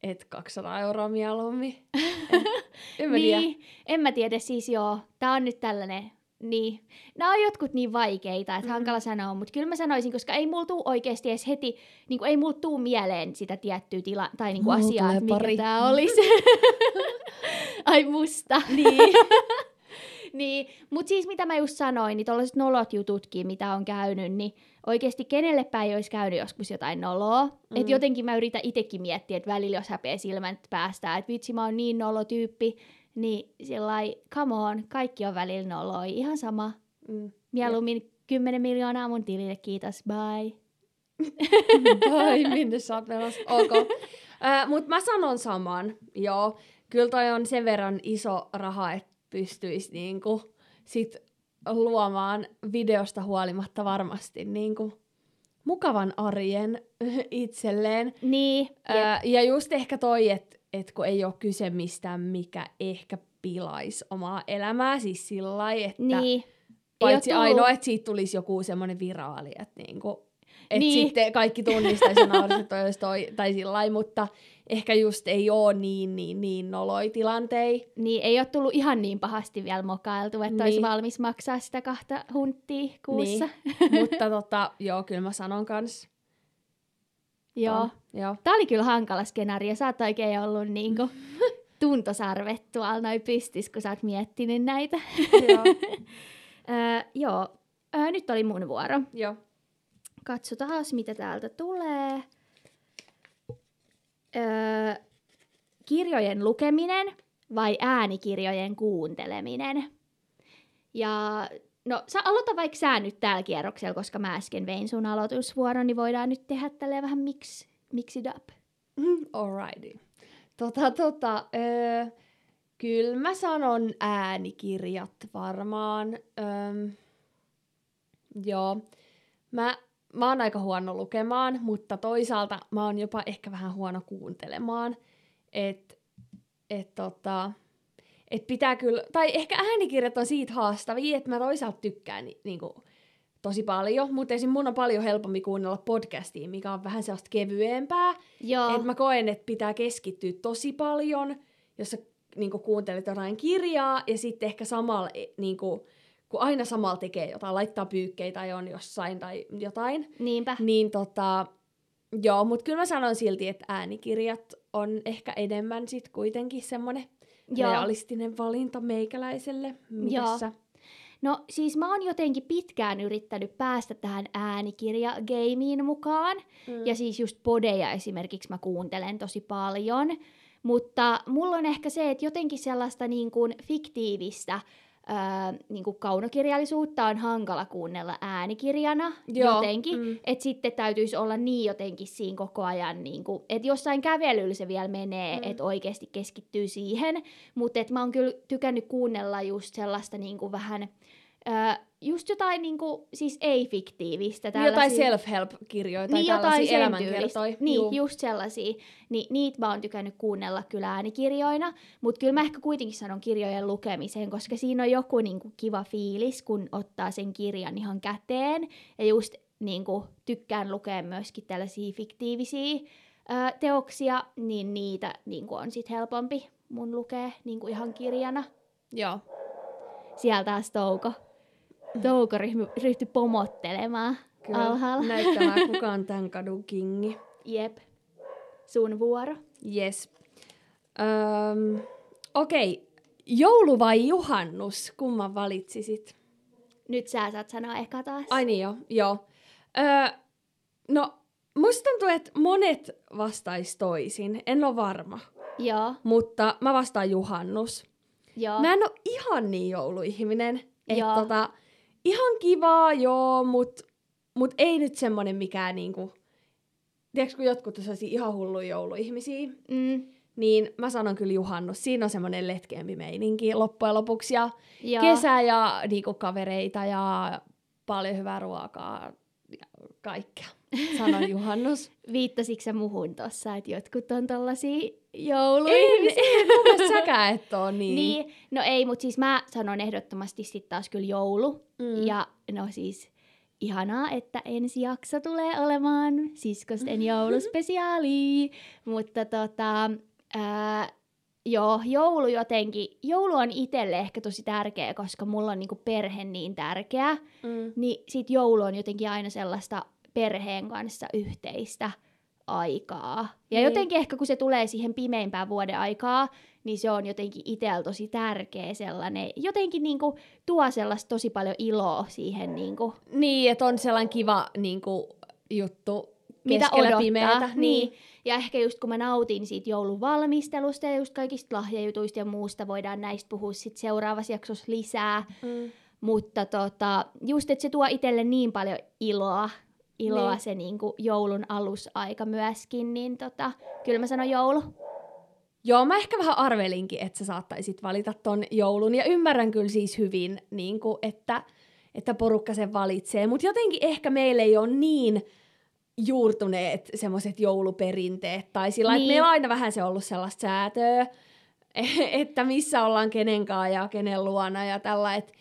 A: et 200 euroa mieluummin. En mä tiedä.
B: Niin, en mä tiedä, siis joo, tää on nyt tällainen, niin. Nämä on jotkut niin vaikeita, että
A: Mhm.
B: hankala sanoa, mutta kyllä mä sanoisin, koska ei mulla tuu oikeasti edes heti, niin kuin ei mulla tuu mieleen sitä tiettyä tila, tai niin kuin
A: Mulla
B: asiaa, että mikä
A: pari.
B: tää olisi. Ai musta.
A: Niin.
B: niin, mutta siis mitä mä just sanoin, niin tollaiset nolot jututkin, mitä on käynyt, niin oikeasti kenellepä ei olisi käynyt joskus jotain noloa. Mm. Että jotenkin mä yritän itsekin miettiä, että välillä jos häpeä silmät päästään, että vitsi mä oon niin nolotyyppi, niin sillä come on, kaikki on välillä noloi, ihan sama.
A: Mm.
B: Mieluummin 10 miljoonaa mun tilille, kiitos, bye.
A: Tai minne sä menossa? Ok. Äh, Mutta mä sanon saman. Joo. Kyllä toi on sen verran iso raha, että pystyisi niinku sit luomaan videosta huolimatta varmasti niinku mukavan arjen itselleen.
B: Niin.
A: Ää, ja just ehkä toi, että et kun ei ole kyse mistään, mikä ehkä pilaisi omaa elämää, siis sillä lailla, että
B: niin.
A: paitsi ainoa, että siitä tulisi joku semmoinen viraali, että niinku, et
B: Niin.
A: sitten kaikki tunnistaisi ja että olisi toi, tai sillä mutta ehkä just ei ole niin, niin, niin noloi tilantei.
B: Niin, ei ole tullut ihan niin pahasti vielä mokailtu, että niin. olisi valmis maksaa sitä kahta hunttia kuussa.
A: Niin. mutta tota, joo, kyllä mä sanon kans.
B: Joo.
A: ton. Joo.
B: Tämä oli kyllä hankala skenaario. Sä oot oikein ollut niinku tuntosarvet tuolla noin pystys, kun sä oot miettinyt näitä.
A: joo.
B: öö, joo, öö, nyt oli mun vuoro.
A: joo.
B: Katsotaan, mitä täältä tulee. Öö, kirjojen lukeminen vai äänikirjojen kuunteleminen? Ja no, sä aloita vaikka sä nyt täällä kierroksella, koska mä äsken vein sun aloitusvuoron, niin voidaan nyt tehdä tälleen vähän mix, mix it up.
A: Alrighty. Tota, tota, öö, kyllä mä sanon äänikirjat varmaan. Öö, joo. Mä, mä oon aika huono lukemaan, mutta toisaalta mä oon jopa ehkä vähän huono kuuntelemaan. Et, et tota, et pitää kyllä, tai ehkä äänikirjat on siitä haastavia, että mä toisaalta tykkään ni, niinku, tosi paljon, mutta esim. mun on paljon helpompi kuunnella podcastia, mikä on vähän sellaista kevyempää.
B: Joo.
A: Et mä koen, että pitää keskittyä tosi paljon, jos sä niinku, kuuntelet jotain kirjaa, ja sitten ehkä samalla, e, niinku, kun aina samalla tekee jotain, laittaa pyykkeitä tai on jossain tai jotain,
B: Niinpä.
A: niin tota, joo, mutta kyllä mä sanon silti, että äänikirjat on ehkä enemmän sit kuitenkin semmoinen realistinen valinta meikäläiselle. Sä?
B: No siis mä oon jotenkin pitkään yrittänyt päästä tähän äänikirja-gameen mukaan.
A: Mm.
B: Ja siis just podeja esimerkiksi mä kuuntelen tosi paljon. Mutta mulla on ehkä se, että jotenkin sellaista niin kuin fiktiivistä ää, niin kuin kaunokirjallisuutta on hankala kuunnella äänikirjana
A: Joo,
B: jotenkin.
A: mm.
B: Että sitten täytyisi olla niin jotenkin siinä koko ajan, niin kuin, että jossain kävelyllä se vielä menee,
A: Mm.
B: että oikeasti keskittyy siihen. Mutta että mä oon kyllä tykännyt kuunnella just sellaista niin kuin vähän... Ää, just jotain niin kuin, siis ei-fiktiivistä.
A: Niin jotain
B: tällaisia-
A: self-help-kirjoja tai
B: niin jotain
A: tällaisia elämänkertoja.
B: Niin,
A: Juu.
B: just sellaisia. Ni, niitä mä oon tykännyt kuunnella kyllä äänikirjoina, mutta kyllä mä ehkä kuitenkin sanon kirjojen lukemiseen, koska siinä on joku niinku kiva fiilis, kun ottaa sen kirjan ihan käteen. Ja just niinku, tykkään lukea myöskin tällaisia fiktiivisiä ää, teoksia, niin niitä niinku, on sit helpompi mun lukea niinku, ihan kirjana.
A: Joo.
B: Sieltä taas Touko. Touko ryhmy, ryhtyi pomottelemaan
A: Kyllä.
B: alhaalla.
A: Näyttämään, kuka on tämän kadun kingi.
B: Jep. Sun vuoro.
A: Yes. Öm, Okei, joulu vai juhannus? Kumman valitsisit?
B: Nyt sä saat sanoa eka taas.
A: Ai niin joo, joo. Öö, no, musta tuntuu, että monet vastais toisin. En ole varma.
B: Joo,
A: Mutta mä vastaan juhannus.
B: joo.
A: Mä en ole ihan niin jouluihminen. Että
B: Joo.
A: tota, ihan kivaa, joo, mut, mut ei nyt semmonen mikään niinku... Tiedätkö, kun jotkut on ihan hulluja jouluihmisiä,
B: Mm,
A: niin mä sanon kyllä juhannus. Siinä on semmoinen letkeämpi meininki loppujen lopuksi. Ja
B: joo.
A: kesä ja niinku, kavereita ja paljon hyvää ruokaa ja kaikkea. Sanon juhannus.
B: Viittasitko sä muhun tossa, että jotkut on tollasia
A: en,
B: jouluihmisiä?
A: en mun mielestä säkään et oo niin.
B: Niin, no ei, mutta siis mä sanon ehdottomasti sitten taas kyllä joulu.
A: Mm.
B: Ja no siis ihanaa, että ensi jakso tulee olemaan siskosten jouluspesiaali. Mutta tota, ää, joo, joulu jotenkin, joulu on itselle ehkä tosi tärkeä, koska mulla on niinku perhe niin tärkeä.
A: Mm.
B: Niin sit joulu on jotenkin aina sellaista perheen kanssa yhteistä aikaa. Ja
A: Niin.
B: jotenkin ehkä kun se tulee siihen pimeimpään vuoden aikaa, niin se on jotenkin itsellä tosi tärkeä sellainen. Jotenkin niinku tuo sellaista tosi paljon iloa siihen niinku,
A: Niin, että on sellainen kiva niinku, juttu
B: mitä odottaa.
A: pimeätä.
B: Niin. Ja ehkä just kun mä nautin siitä joulun valmistelusta ja just kaikista lahjajutuista ja muusta, voidaan näistä puhua sit seuraavassa jaksossa lisää.
A: Mm.
B: Mutta tota, just, että se tuo itselle niin paljon iloa, iloa
A: Niin.
B: se niinku joulun alusaika myöskin, niin tota, kyllä mä sanon joulu.
A: Joo, mä ehkä vähän arvelinkin, että sä saattaisit valita ton joulun. Ja ymmärrän kyllä siis hyvin, niin kuin, että, että porukka sen valitsee. Mutta jotenkin ehkä meillä ei ole niin juurtuneet semmoiset jouluperinteet. Tai sillä niin.
B: Niin.
A: meillä on aina vähän se ollut sellaista säätöä, että missä ollaan kenenkaan ja kenen luona ja tällä. Että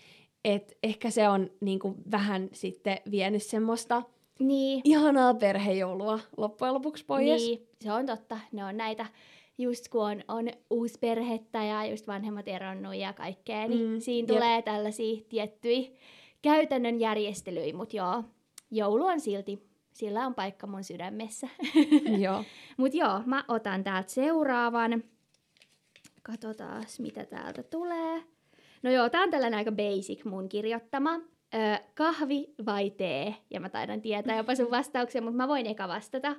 A: et ehkä se on niin kuin, vähän sitten vienyt semmoista
B: Niin,
A: ihanaa perhejoulua loppujen lopuksi pois.
B: niin, se on totta. Ne on näitä, just kun on, on uusi perhettä ja just vanhemmat eronnut ja kaikkea, niin
A: Mm,
B: siinä
A: jep.
B: tulee tällaisia tiettyjä käytännön järjestelyjä, mutta joo, joulu on silti, sillä on paikka mun sydämessä.
A: Joo.
B: Mutta joo, mä otan täältä seuraavan. Katsotaan, mitä täältä tulee. No joo, tää on tällainen aika basic mun kirjoittama. Kahvi vai tee? Ja mä taidan tietää jopa sun vastauksen, mutta mä voin eka vastata.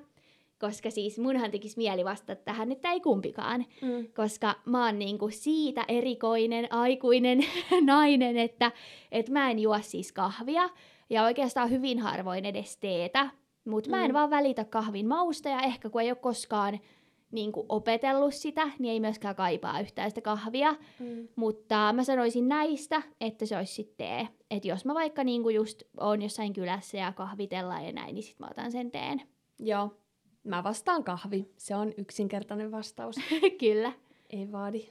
B: koska siis munhan tekisi mieli vastata tähän, että ei kumpikaan.
A: Mm.
B: Koska mä oon niinku siitä erikoinen, aikuinen nainen, että et mä en juo siis kahvia. Ja oikeastaan hyvin harvoin edes teetä. Mutta mä en
A: Mm.
B: vaan välitä kahvin mausta ja ehkä kun ei ole koskaan niinku opetellut sitä, niin ei myöskään kaipaa yhtään sitä kahvia.
A: Mm.
B: Mutta mä sanoisin näistä, että se olisi sitten tee. Että jos mä vaikka niinku just oon jossain kylässä ja kahvitellaan ja näin, niin sit mä otan sen teen.
A: Joo. Mä vastaan kahvi. Se on yksinkertainen vastaus.
B: Kyllä.
A: Ei vaadi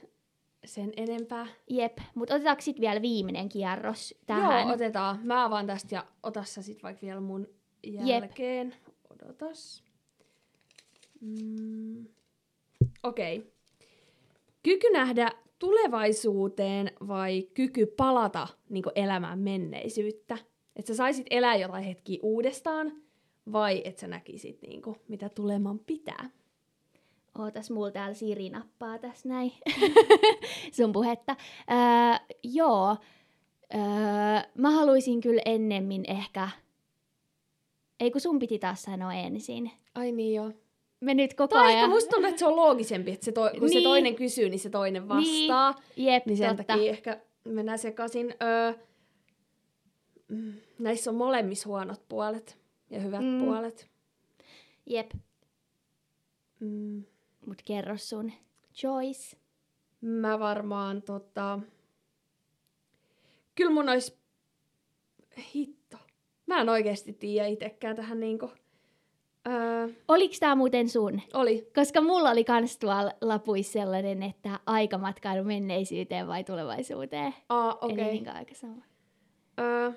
A: sen enempää.
B: Jep, mutta otetaanko sitten vielä viimeinen kierros tähän?
A: Joo, otetaan. Mä avaan tästä ja ota sä sit vaikka vielä mun jälkeen. Odotas. Mm. Okei. Okay. Kyky nähdä tulevaisuuteen vai kyky palata niin elämään menneisyyttä? Että sä saisit elää jotain hetkiä uudestaan vai että sä näkisit niin kuin, mitä tuleman pitää?
B: Ootas, mulla täällä Siri nappaa tässä näin sun puhetta. Öö, joo, öö, mä haluaisin kyllä ennemmin ehkä... Ei kun sun piti taas sanoa ensin.
A: Ai niin joo.
B: Me nyt koko
A: Tai
B: ajan...
A: musta tuntuu, että se on loogisempi, että se to, kun se
B: Niin.
A: toinen kysyy, niin se toinen vastaa.
B: Jep,
A: Niin sen
B: totta.
A: takia ehkä mennään sekaisin. Öö, näissä on molemmissa huonot puolet ja hyvät
B: Mm.
A: puolet.
B: Jep,
A: Mm,
B: mut kerro sun choice.
A: mä varmaan tota... Kyllä mun olisi... Hitto. Mä en oikeasti tiedä itekään tähän niinku... Öö,
B: Oliks tää muuten sun?
A: oli.
B: Koska mulla oli kans tuolla lapuissa sellainen, että aikamatkailu menneisyyteen vai tulevaisuuteen.
A: Aa,
B: Eli
A: okei.
B: niin aika sama.
A: Öö,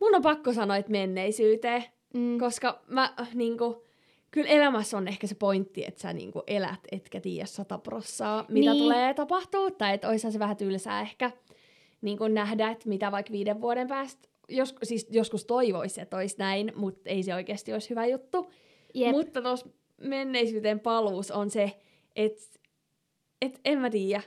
A: mun on pakko sanoa, että menneisyyteen.
B: Mm.
A: Koska mä äh, niinku, kyllä elämässä on ehkä se pointti, että sä niinku elät, etkä tiedä sata prossaa, mitä
B: Niin.
A: tulee tapahtuu. Tai että oishan se vähän tylsää ehkä niinku nähdä, että mitä vaikka viiden vuoden päästä, jos, siis joskus toivoisi, että olisi näin, mutta ei se oikeasti olisi hyvä juttu.
B: Jep.
A: Mutta tuossa menneisyyteen paluus on se, että et en mä tiedä.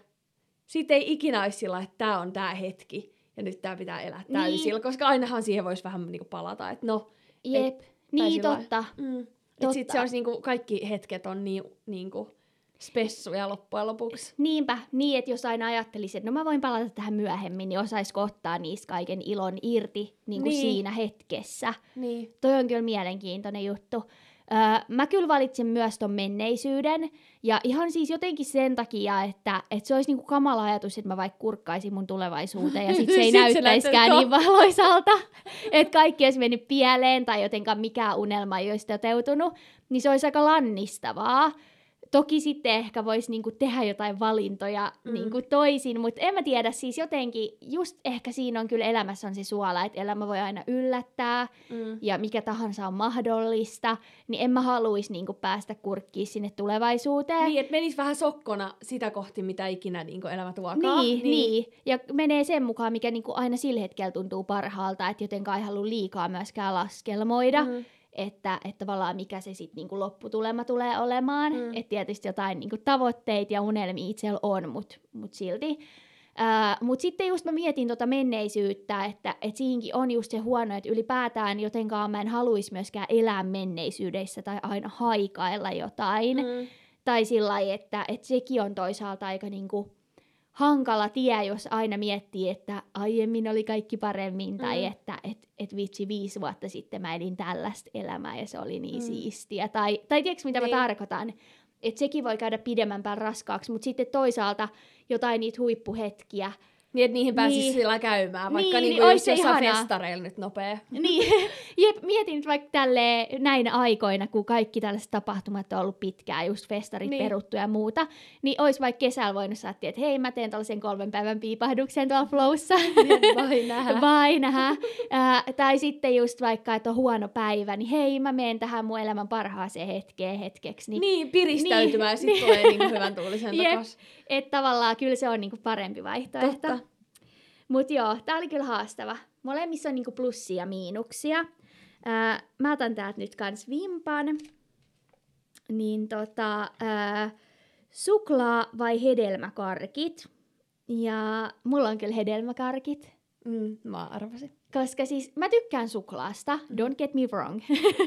A: Siitä ei ikinä olisi sillä, että tämä on tämä hetki ja nyt tämä pitää elää
B: Niin.
A: täysillä, koska ainahan siihen voisi vähän niinku palata, että no,
B: Jep.
A: tai
B: niin,
A: sillä
B: totta.
A: Mm. Et
B: Totta.
A: sit se olisi niinku, kaikki hetket on niin, niinku spessuja loppujen lopuksi.
B: Niinpä, niin että jos aina ajattelisi, että no mä voin palata tähän myöhemmin, niin osaisiko ottaa niistä kaiken ilon irti niin kuin
A: Niin.
B: siinä hetkessä.
A: Niin.
B: Toi on kyllä mielenkiintoinen juttu. Öö, mä kyllä valitsen myös ton menneisyyden, ja ihan siis jotenkin sen takia, että, että se olisi niinku kamala ajatus, että mä vaikka kurkkaisin mun tulevaisuuteen, ja sit se ei
A: Sit se
B: näyttäisikään
A: näyttäisi-
B: niin valoisalta, että kaikki olisi mennyt pieleen, tai jotenkaan mikään unelma ei olisi toteutunut, niin se olisi aika lannistavaa. Toki sitten ehkä voisi niinku tehdä jotain valintoja
A: Mm.
B: niinku toisin, mutta en mä tiedä, siis jotenkin, just ehkä siinä on kyllä elämässä on se suola, että elämä voi aina yllättää,
A: Mm.
B: ja mikä tahansa on mahdollista, niin en mä haluaisi niinku päästä kurkkiin sinne tulevaisuuteen.
A: Niin, että menisi vähän sokkona sitä kohti, mitä ikinä niinku elämä tuokaan.
B: Niin, niin. niin, ja menee sen mukaan, mikä niinku aina sillä hetkellä tuntuu parhaalta, että jotenkaan ei halua liikaa myöskään laskelmoida, mm. Että, että tavallaan mikä se sitten niinku lopputulema tulee olemaan.
A: Mm.
B: Että tietysti jotain niinku tavoitteita ja unelmia itsellä on, mutta mut silti. Mutta sitten just mä mietin tota menneisyyttä, että et siinkin on just se huono, että ylipäätään jotenkaan mä en haluaisi myöskään elää menneisyydessä tai aina haikailla jotain. Mm. Tai sillä lailla, että, että sekin on toisaalta aika niinku hankala tie, jos aina miettii, että aiemmin oli kaikki paremmin, tai
A: Mm.
B: että et, et vitsi viisi vuotta sitten mä elin tällaista elämää ja se oli niin
A: Mm.
B: siistiä. Tai, tai tiedätkö mitä
A: Niin.
B: mä tarkoitan? Että sekin voi käydä pidemmän päällä raskaaksi, mutta sitten toisaalta jotain niitä huippuhetkiä,
A: Niin, että niihin pääsisi
B: Niin.
A: sillä käymään, vaikka
B: Niin,
A: niin,
B: niin
A: niinku
B: ois
A: just
B: se
A: jossain festareilla nyt nopea.
B: Niin, jep, mietin nyt vaikka tälle näinä aikoina, kun kaikki tällaiset tapahtumat on ollut pitkään, just festarit
A: Niin.
B: niin. peruttu ja muuta, niin olisi vaikka kesällä voinut saattaa, että hei mä teen tällaisen kolmen päivän piipahduksen tuolla flowssa.
A: Vai nähdä.
B: Vai nähdä. Tai sitten just vaikka, että on huono päivä, niin hei mä menen tähän mun elämän parhaaseen hetkeen hetkeksi. Niin,
A: Niin, piristäytymään
B: Niin.
A: ja sitten tulee niinku hyvän tuulisen takas.
B: Että tavallaan kyllä se on niinku parempi vaihtoehto.
A: Totta.
B: Mutta joo, tää oli kyllä haastava. Molemmissa on niinku plussia ja miinuksia. Ää, mä otan täältä nyt kans vimpan. Niin tota, ää, suklaa vai hedelmäkarkit? Ja mulla on kyllä hedelmäkarkit.
A: Mm, mä arvasin.
B: Koska siis mä tykkään suklaasta, don't get me wrong.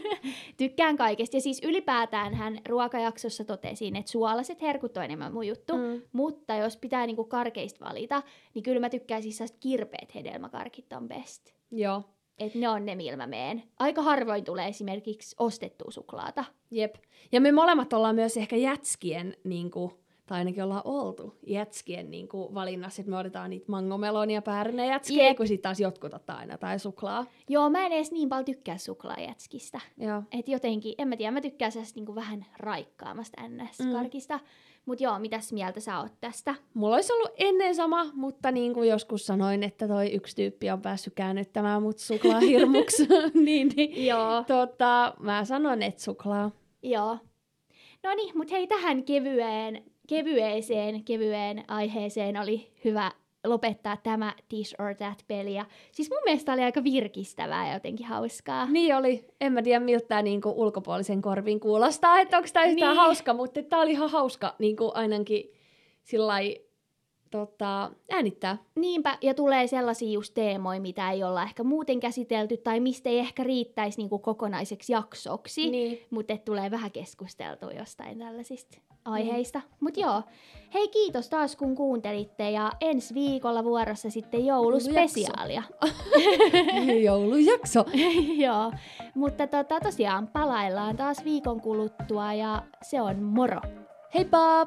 B: tykkään kaikesta. Ja siis ylipäätään hän ruokajaksossa totesin, että suolaset herkut on enemmän mun juttu. Mm. Mutta jos pitää niinku karkeista valita, niin kyllä mä tykkään siis kirpeät hedelmäkarkit on best.
A: Joo.
B: Et ne on ne, millä mä meen. Aika harvoin tulee esimerkiksi ostettua suklaata.
A: Jep. Ja me molemmat ollaan myös ehkä jätskien niin kuin, tai ainakin ollaan oltu jätskien niin kuin, valinnassa, että me otetaan niitä mangomelonia päärynä jätskejä, Jep. kun sitten taas jotkut ottaa aina tai suklaa.
B: Joo, mä en edes niin paljon tykkää suklaajätskistä.
A: Joo.
B: Et jotenkin, en mä tiedä, mä tykkään sellaista niin kuin vähän raikkaamasta NS-karkista. Mm. Mutta joo, mitäs mieltä sä oot tästä?
A: Mulla olisi ollut ennen sama, mutta niin kuin joskus sanoin, että toi yksi tyyppi on päässyt käännyttämään mut suklaahirmuksi. niin, niin,
B: joo.
A: Tota, mä sanon, että suklaa.
B: Joo. No niin, mutta hei tähän kevyeen, kevyeeseen, kevyeen aiheeseen oli hyvä lopettaa tämä This or That-peli. Ja siis mun mielestä oli aika virkistävää ja jotenkin hauskaa.
A: Niin oli. En mä tiedä, miltä tämä niinku ulkopuolisen korvin kuulostaa, että onko tämä yhtään niin. hauska, mutta tämä oli ihan hauska niinku ainakin sillä tota, äänittää.
B: Niinpä, ja tulee sellaisia just teemoja, mitä ei olla ehkä muuten käsitelty, tai mistä ei ehkä riittäisi niinku kokonaiseksi jaksoksi,
A: niin.
B: mutta tulee vähän keskusteltua jostain tällaisista aiheista. Mm. Mutta joo, hei kiitos taas kun kuuntelitte, ja ensi viikolla vuorossa sitten jouluspesiaalia.
A: Joulujakso.
B: joo, mutta tota, tosiaan palaillaan taas viikon kuluttua, ja se on moro.
A: Heippa!